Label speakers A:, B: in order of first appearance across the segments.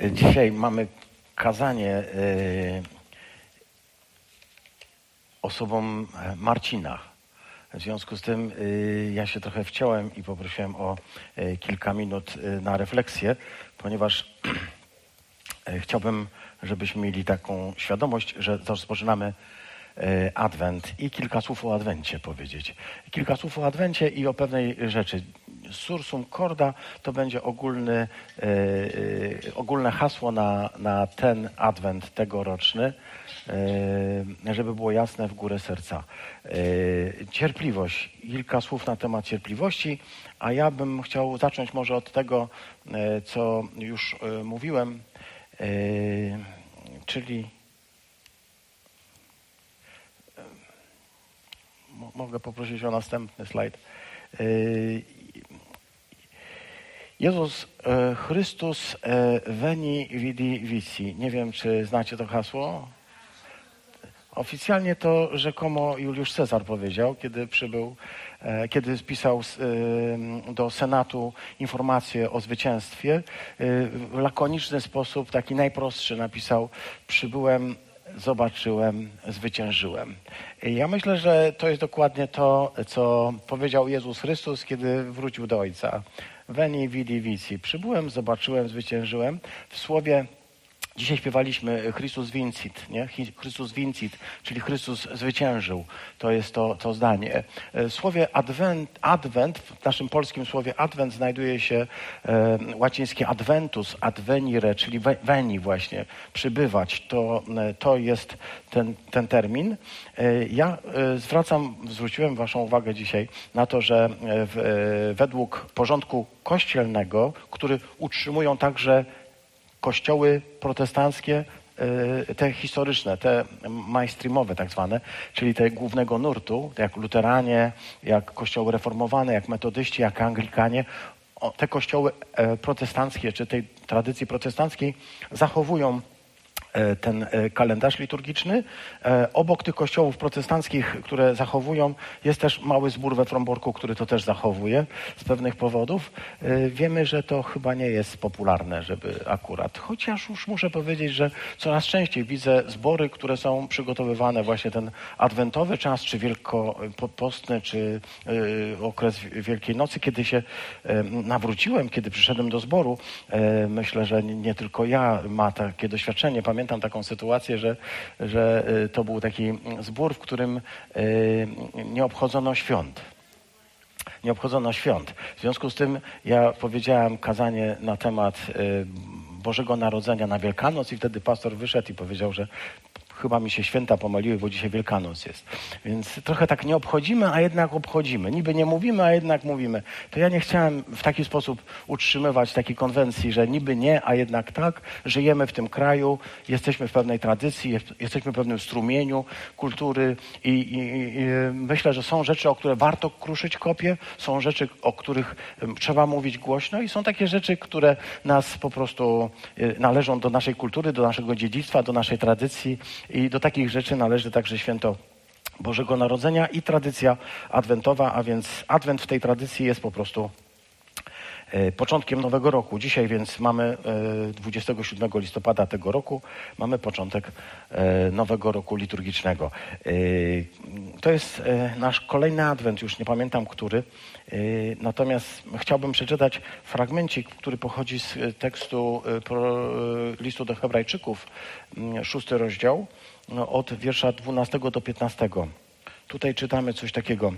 A: Dzisiaj mamy kazanie y, osobom Marcina. W związku z tym y, ja się trochę wciąłem i poprosiłem o kilka minut na refleksję, ponieważ chciałbym, żebyśmy mieli taką świadomość, że rozpoczynamy Adwent i kilka słów o Adwencie powiedzieć. Kilka słów o Adwencie i o pewnej rzeczy. Sursum corda to będzie ogólny, y, y, ogólne hasło na, na ten Adwent tegoroczny, y, żeby było jasne w górę serca. Cierpliwość. Kilka słów na temat cierpliwości, a ja bym chciał zacząć może od tego, co już mówiłem, czyli Mo- Mogę poprosić o następny slajd. Jezus e, Chrystus e, veni vidi vici. Nie wiem, czy znacie to hasło. Oficjalnie to rzekomo Juliusz Cezar powiedział, kiedy przybył, e, kiedy spisał do Senatu informację o zwycięstwie. W lakoniczny sposób, taki najprostszy napisał: Przybyłem, zobaczyłem, zwyciężyłem. Ja myślę, że to jest dokładnie to, co powiedział Jezus Chrystus, kiedy wrócił do Ojca. Veni vidi vici. Przybyłem, zobaczyłem, zwyciężyłem. W słowie Dzisiaj śpiewaliśmy Chrystus Vincit, nie? Chrystus Vincit, czyli Chrystus zwyciężył. To jest to, to zdanie. E, słowie advent, advent, w naszym polskim słowie advent znajduje się e, łacińskie adventus, advenire, czyli we- veni właśnie, przybywać. To, e, to jest ten, ten termin. E, Ja e, zwracam, zwróciłem waszą uwagę dzisiaj na to, że e, w, e, według porządku kościelnego, który utrzymują także kościoły protestanckie, e, te historyczne, te mainstreamowe tak zwane, czyli te głównego nurtu, jak luteranie, jak kościoły reformowane, jak metodyści, jak anglikanie, te kościoły e, protestanckie, czy tej tradycji protestanckiej zachowują ten e, kalendarz liturgiczny. E, Obok tych kościołów protestanckich, które zachowują, jest też mały zbór we Fromborku, który to też zachowuje z pewnych powodów. E, Wiemy, że to chyba nie jest popularne, żeby akurat. Chociaż już muszę powiedzieć, że coraz częściej widzę zbory, które są przygotowywane właśnie ten adwentowy czas, czy wielkopostny, czy e, okres Wielkiej Nocy, kiedy się e, nawróciłem, kiedy przyszedłem do zboru. e, Myślę, że nie tylko ja ma takie doświadczenie. Pamiętam taką sytuację, że, że e, to był taki zbór, w którym e, nie obchodzono świąt. Nie obchodzono świąt. W związku z tym ja powiedziałem kazanie na temat e, Bożego Narodzenia na Wielkanoc i wtedy pastor wyszedł i powiedział, że chyba mi się święta pomyliły, bo dzisiaj Wielkanoc jest. Więc trochę tak nie obchodzimy, a jednak obchodzimy. Niby nie mówimy, a jednak mówimy. To ja nie chciałem w taki sposób utrzymywać takiej konwencji, że niby nie, a jednak tak. Żyjemy w tym kraju, jesteśmy w pewnej tradycji, jest- jesteśmy w pewnym strumieniu kultury i, i, i myślę, że są rzeczy, o które warto kruszyć kopie, są rzeczy, o których trzeba mówić głośno i są takie rzeczy, które nas po prostu e, należą do naszej kultury, do naszego dziedzictwa, do naszej tradycji i do takich rzeczy należy także święto Bożego Narodzenia i tradycja adwentowa, a więc adwent w tej tradycji jest po prostu początkiem nowego roku. Dzisiaj więc mamy e, 27 listopada tego roku, mamy początek e, nowego roku liturgicznego. E, To jest e, nasz kolejny adwent, już nie pamiętam który. E, Natomiast chciałbym przeczytać fragmencik, który pochodzi z e, tekstu e, e, listu do Hebrajczyków, m, szósty rozdział, no, od wiersza 12 do 15. Tutaj czytamy coś takiego.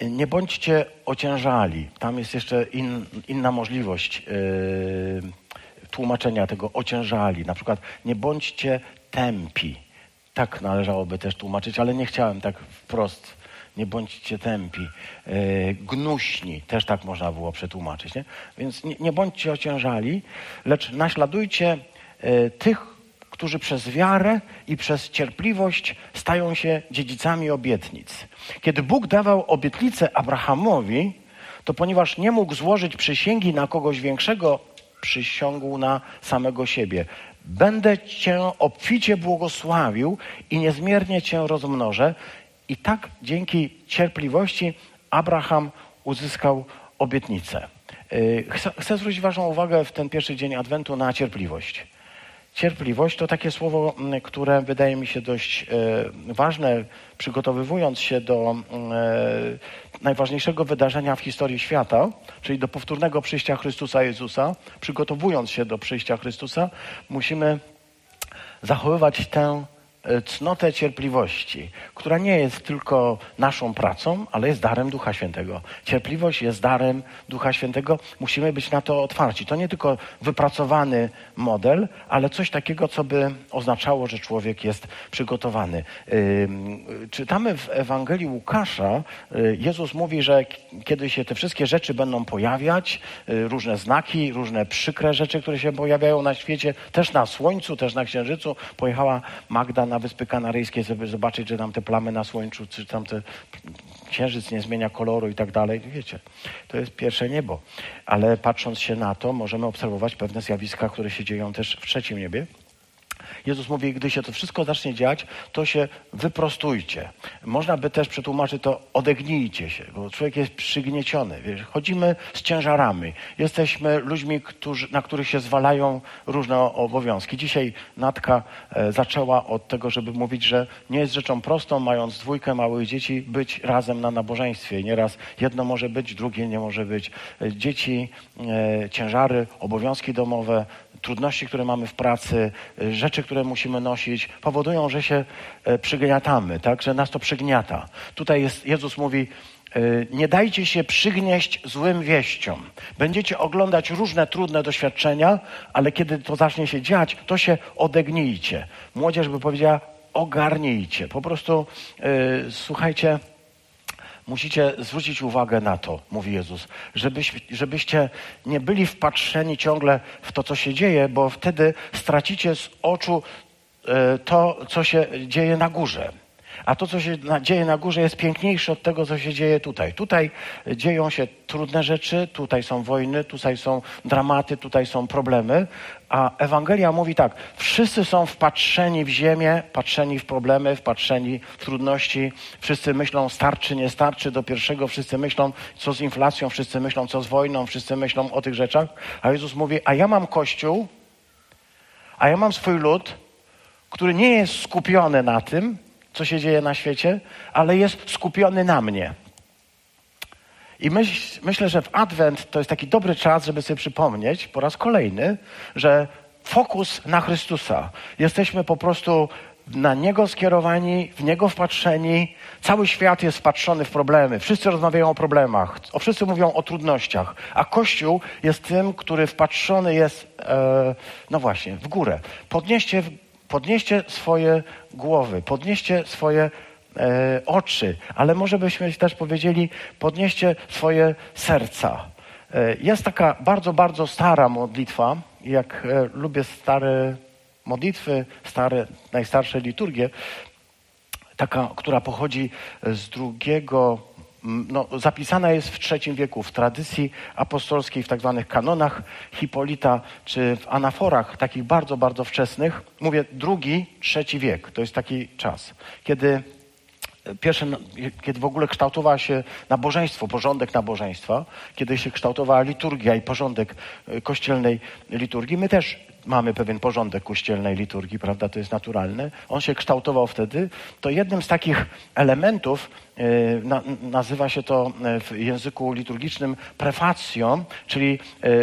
A: Nie bądźcie ociężali. Tam jest jeszcze in, inna możliwość yy, tłumaczenia tego ociężali. Na przykład nie bądźcie tępi. Tak należałoby też tłumaczyć, ale nie chciałem tak wprost. Nie bądźcie tępi. Yy, gnuśni. Też tak można było przetłumaczyć. Nie? Więc nie, nie bądźcie ociężali, lecz naśladujcie yy, tych, którzy przez wiarę i przez cierpliwość stają się dziedzicami obietnic. Kiedy Bóg dawał obietnicę Abrahamowi, to ponieważ nie mógł złożyć przysięgi na kogoś większego, przysiągł na samego siebie. Będę Cię obficie błogosławił i niezmiernie Cię rozmnożę. I tak dzięki cierpliwości Abraham uzyskał obietnicę. Chcę, chcę zwrócić Waszą uwagę w ten pierwszy dzień Adwentu na cierpliwość. Cierpliwość to takie słowo, które wydaje mi się dość ważne, przygotowywując się do najważniejszego wydarzenia w historii świata, czyli do powtórnego przyjścia Chrystusa Jezusa. Przygotowując się do przyjścia Chrystusa, musimy zachowywać tę E, cnotę cierpliwości, która nie jest tylko naszą pracą, ale jest darem Ducha Świętego. Cierpliwość jest darem Ducha Świętego. Musimy być na to otwarci. To nie tylko wypracowany model, ale coś takiego, co by oznaczało, że człowiek jest przygotowany. Czytamy w Ewangelii Łukasza, y, Jezus mówi, że kiedy się te wszystkie rzeczy będą pojawiać, y, różne znaki, różne przykre rzeczy, które się pojawiają na świecie, też na Słońcu, też na Księżycu, pojechała Magda na na Wyspy Kanaryjskie, żeby zobaczyć, że tam te plamy na słońcu, czy tam te księżyc nie zmienia koloru i tak dalej. Wiecie, to jest pierwsze niebo. Ale patrząc się na to, możemy obserwować pewne zjawiska, które się dzieją też w trzecim niebie. Jezus mówi, gdy się to wszystko zacznie dziać, to się wyprostujcie. Można by też przetłumaczyć to odegnijcie się, bo człowiek jest przygnieciony. Wiesz, chodzimy z ciężarami. Jesteśmy ludźmi, którzy, na których się zwalają różne obowiązki. Dzisiaj Natka e, zaczęła od tego, żeby mówić, że nie jest rzeczą prostą, mając dwójkę małych dzieci, być razem na nabożeństwie. Nieraz jedno może być, drugie nie może być. E, dzieci, e, ciężary, obowiązki domowe, trudności, które mamy w pracy, y, rzeczy, które musimy nosić, powodują, że się e, przygniatamy, tak? że nas to przygniata. Tutaj jest, Jezus mówi, e, nie dajcie się przygnieść złym wieściom. Będziecie oglądać różne trudne doświadczenia, ale kiedy to zacznie się dziać, to się odegnijcie. Młodzież by powiedziała, ogarnijcie. Po prostu yy, słuchajcie, musicie zwrócić uwagę na to, mówi Jezus, żebyś, żebyście nie byli wpatrzeni ciągle w to, co się dzieje, bo wtedy stracicie z oczu e, to, co się dzieje na górze. A to, co się dzieje na górze, jest piękniejsze od tego, co się dzieje tutaj. Tutaj dzieją się trudne rzeczy, tutaj są wojny, tutaj są dramaty, tutaj są problemy. A Ewangelia mówi tak: wszyscy są wpatrzeni w ziemię, patrzeni w problemy, wpatrzeni w trudności. Wszyscy myślą, starczy, nie starczy do pierwszego, wszyscy myślą, co z inflacją, wszyscy myślą, co z wojną, wszyscy myślą o tych rzeczach. A Jezus mówi: A ja mam kościół, a ja mam swój lud, który nie jest skupiony na tym, co się dzieje na świecie, ale jest skupiony na mnie. I myśl, myślę, że w Adwent to jest taki dobry czas, żeby sobie przypomnieć po raz kolejny, że fokus na Chrystusa. Jesteśmy po prostu na Niego skierowani, w Niego wpatrzeni. Cały świat jest wpatrzony w problemy. Wszyscy rozmawiają o problemach, o, wszyscy mówią o trudnościach, a Kościół jest tym, który wpatrzony jest, e, no właśnie, w górę. Podnieście Podnieście swoje głowy, podnieście swoje e, oczy, ale może byśmy też powiedzieli, podnieście swoje serca. E, jest taka bardzo, bardzo stara modlitwa. Jak e, lubię stare modlitwy, stare, najstarsze liturgie, taka, która pochodzi z drugiego no, zapisana jest w III wieku w tradycji apostolskiej, w tak zwanych kanonach Hipolita, czy w anaforach takich bardzo, bardzo wczesnych. Mówię drugi, trzeci wiek. To jest taki czas, kiedy pierwsze, kiedy w ogóle kształtowała się nabożeństwo, porządek nabożeństwa, kiedy się kształtowała liturgia i porządek e, kościelnej liturgii. My też mamy pewien porządek kościelnej liturgii, prawda, to jest naturalne. On się kształtował wtedy. To jednym z takich elementów e, na, nazywa się to e, w języku liturgicznym prefacją, czyli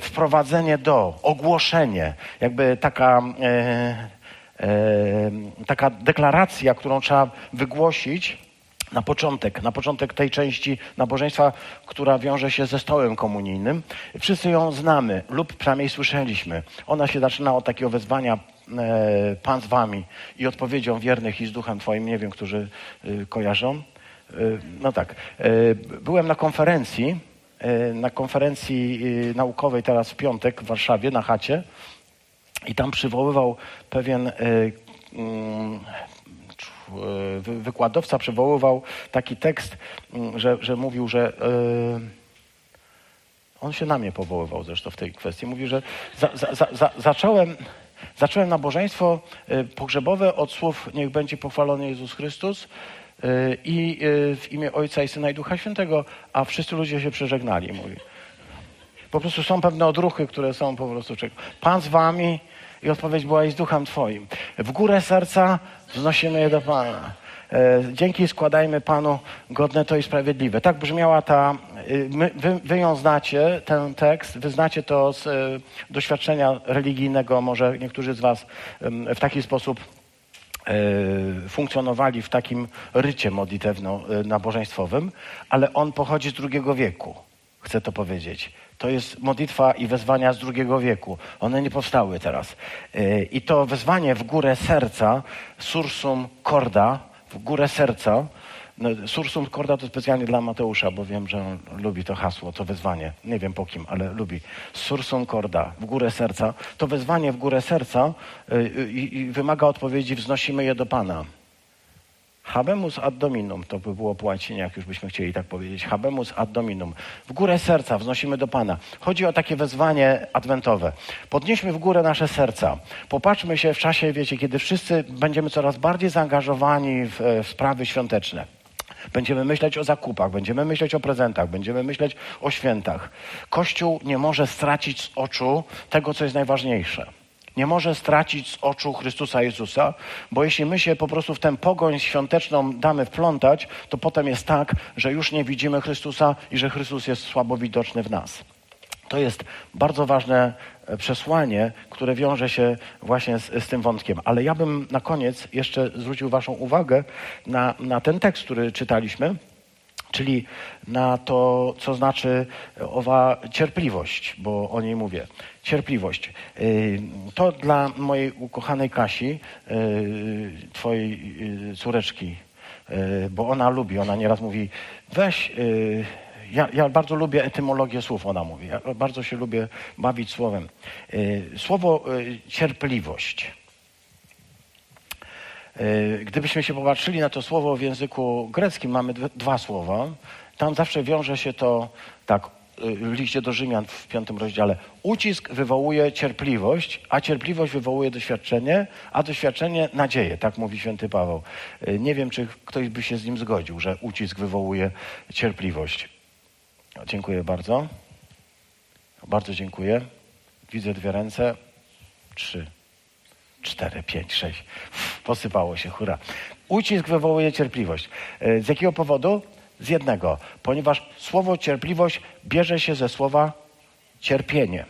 A: wprowadzenie do, ogłoszenie, jakby taka taka deklaracja, którą trzeba wygłosić na początek, na początek tej części nabożeństwa, która wiąże się ze stołem komunijnym. Wszyscy ją znamy lub przynajmniej słyszeliśmy. Ona się zaczyna od takiego wezwania e, Pan z wami i odpowiedzią wiernych i z duchem Twoim, nie wiem, którzy e, kojarzą. E, no tak. Byłem na konferencji, na konferencji naukowej teraz w piątek w Warszawie, na chacie i tam przywoływał pewien mm, wykładowca przywoływał taki tekst, mm, że, że mówił, że e, on się na mnie powoływał zresztą w tej kwestii. Mówi, że za, za, za, zacząłem, zacząłem nabożeństwo e, pogrzebowe od słów niech będzie pochwalony Jezus Chrystus i w imię Ojca i Syna i Ducha Świętego, a wszyscy ludzie się przeżegnali. Mówi. Po prostu są pewne odruchy, które są po prostu... Pan z wami i odpowiedź była i z duchem twoim. W górę serca wznosimy je do Pana. E, dzięki składajmy Panu godne to i sprawiedliwe. Tak brzmiała ta, y, wy, wy ją znacie, ten tekst, wy znacie to z y, doświadczenia religijnego, może niektórzy z Was w taki sposób e, funkcjonowali w takim rycie modlitewno-nabożeństwowym, ale on pochodzi z drugiego wieku, chcę to powiedzieć. To jest modlitwa i wezwania z drugiego wieku. One nie powstały teraz. E, I to wezwanie w górę serca, sursum corda, w górę serca. No, sursum corda to specjalnie dla Mateusza, bo wiem, że on lubi to hasło, to wezwanie. Nie wiem po kim, ale lubi. Sursum corda, w górę serca. To wezwanie w górę serca yy, yy, wymaga odpowiedzi, wznosimy je do Pana. Habemus ad dominum, to by było po łacinie, jak już byśmy chcieli tak powiedzieć. Habemus ad dominum. W górę serca wznosimy do Pana. Chodzi o takie wezwanie adwentowe. Podnieśmy w górę nasze serca. Popatrzmy się w czasie, wiecie, kiedy wszyscy będziemy coraz bardziej zaangażowani w, w sprawy świąteczne. Będziemy myśleć o zakupach, będziemy myśleć o prezentach, będziemy myśleć o świętach. Kościół nie może stracić z oczu tego, co jest najważniejsze nie może stracić z oczu Chrystusa Jezusa, bo jeśli my się po prostu w tę pogoń świąteczną damy wplątać, to potem jest tak, że już nie widzimy Chrystusa i że Chrystus jest słabo widoczny w nas. To jest bardzo ważne e, przesłanie, które wiąże się właśnie z, z, tym wątkiem. Ale ja bym na koniec jeszcze zwrócił Waszą uwagę na, na ten tekst, który czytaliśmy czyli na to, co znaczy owa cierpliwość, bo o niej mówię. Cierpliwość. Y, to dla mojej ukochanej Kasi, y, twojej y, córeczki, bo ona lubi, ona nieraz mówi, weź, ja, ja, bardzo lubię etymologię słów, ona mówi. Ja bardzo się lubię bawić słowem. Słowo cierpliwość gdybyśmy się popatrzyli na to słowo w języku greckim, mamy dwa słowa. Tam zawsze wiąże się to tak e, w liście do Rzymian w piątym rozdziale. Ucisk wywołuje cierpliwość, a cierpliwość wywołuje doświadczenie, a doświadczenie nadzieję, tak mówi święty Paweł. E, nie wiem, czy ktoś by się z nim zgodził, że ucisk wywołuje cierpliwość. Dziękuję bardzo. Bardzo dziękuję. Widzę dwie ręce. Trzy cztery, pięć, sześć. Posypało się, hura. Ucisk wywołuje cierpliwość. E, z jakiego powodu? Z jednego. Ponieważ słowo cierpliwość bierze się ze słowa cierpienie.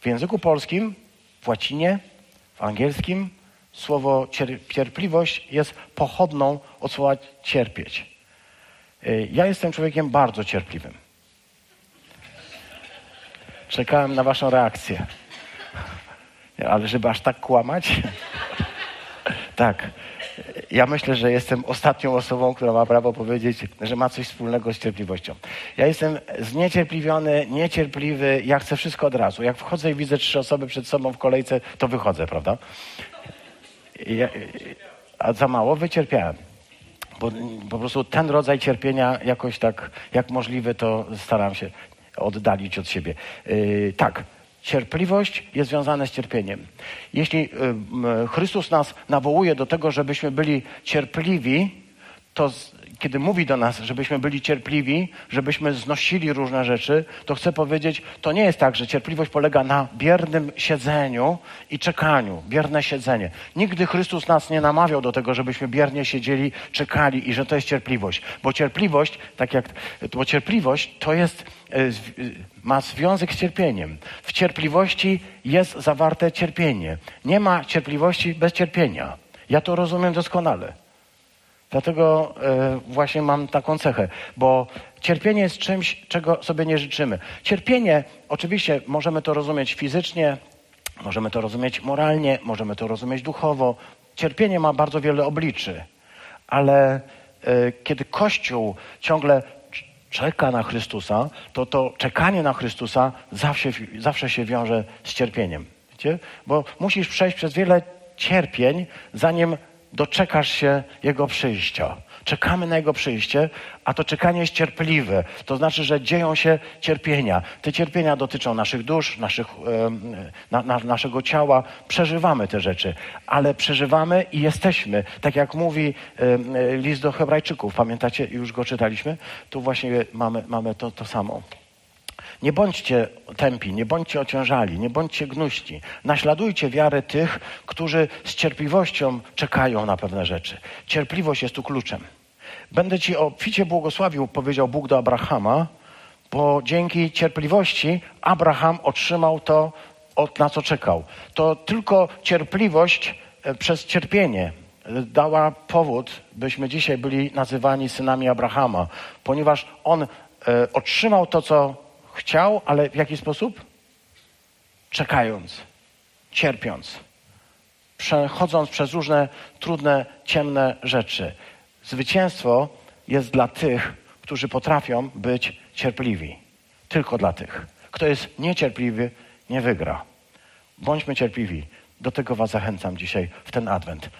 A: W języku polskim, w łacinie, w angielskim słowo cierpliwość jest pochodną od słowa cierpieć. E, ja jestem człowiekiem bardzo cierpliwym. Czekałem na Waszą reakcję. Ale żeby aż tak kłamać? tak. Ja myślę, że jestem ostatnią osobą, która ma prawo powiedzieć, że ma coś wspólnego z cierpliwością. Ja jestem zniecierpliwiony, niecierpliwy, ja chcę wszystko od razu. Jak wchodzę i widzę trzy osoby przed sobą w kolejce, to wychodzę, prawda? Ja, a za mało wycierpiałem. Bo po prostu ten rodzaj cierpienia jakoś tak, jak możliwe, to staram się oddalić od siebie. Yy, tak, Cierpliwość jest związana z cierpieniem. Jeśli y, Chrystus nas nawołuje do tego, żebyśmy byli cierpliwi, to kiedy mówi do nas, żebyśmy byli cierpliwi, żebyśmy znosili różne rzeczy, to chcę powiedzieć, to nie jest tak, że cierpliwość polega na biernym siedzeniu i czekaniu. Bierne siedzenie. Nigdy Chrystus nas nie namawiał do tego, żebyśmy biernie siedzieli, czekali i że to jest cierpliwość. Bo cierpliwość, tak jak, bo cierpliwość to jest, e, e, ma związek z cierpieniem. W cierpliwości jest zawarte cierpienie. Nie ma cierpliwości bez cierpienia. Ja to rozumiem doskonale. Dlatego e, właśnie mam taką cechę, bo cierpienie jest czymś, czego sobie nie życzymy. Cierpienie, oczywiście możemy to rozumieć fizycznie, możemy to rozumieć moralnie, możemy to rozumieć duchowo. Cierpienie ma bardzo wiele obliczy, ale e, kiedy Kościół ciągle czeka na Chrystusa, to to czekanie na Chrystusa zawsze, zawsze się wiąże z cierpieniem. Wiecie? Bo musisz przejść przez wiele cierpień, zanim doczekasz się Jego przyjścia. Czekamy na Jego przyjście, a to czekanie jest cierpliwe. To znaczy, że dzieją się cierpienia. Te cierpienia dotyczą naszych dusz, naszych, na, na, naszego ciała. Przeżywamy te rzeczy, ale przeżywamy i jesteśmy. Tak jak mówi list do Hebrajczyków, pamiętacie, już go czytaliśmy? Tu właśnie mamy, mamy to, to samo. Nie bądźcie tępi, nie bądźcie ociężali, nie bądźcie gnuści. Naśladujcie wiarę tych, którzy z cierpliwością czekają na pewne rzeczy. Cierpliwość jest tu kluczem. Będę ci obficie błogosławił, powiedział Bóg do Abrahama, bo dzięki cierpliwości Abraham otrzymał to, na co czekał. To tylko cierpliwość e, przez cierpienie e, dała powód, byśmy dzisiaj byli nazywani synami Abrahama, ponieważ on e, otrzymał to, co Chciał, ale w jaki sposób? Czekając, cierpiąc, przechodząc przez różne trudne, ciemne rzeczy. Zwycięstwo jest dla tych, którzy potrafią być cierpliwi. Tylko dla tych. Kto jest niecierpliwy, nie wygra. Bądźmy cierpliwi. Do tego Was zachęcam dzisiaj w ten adwent.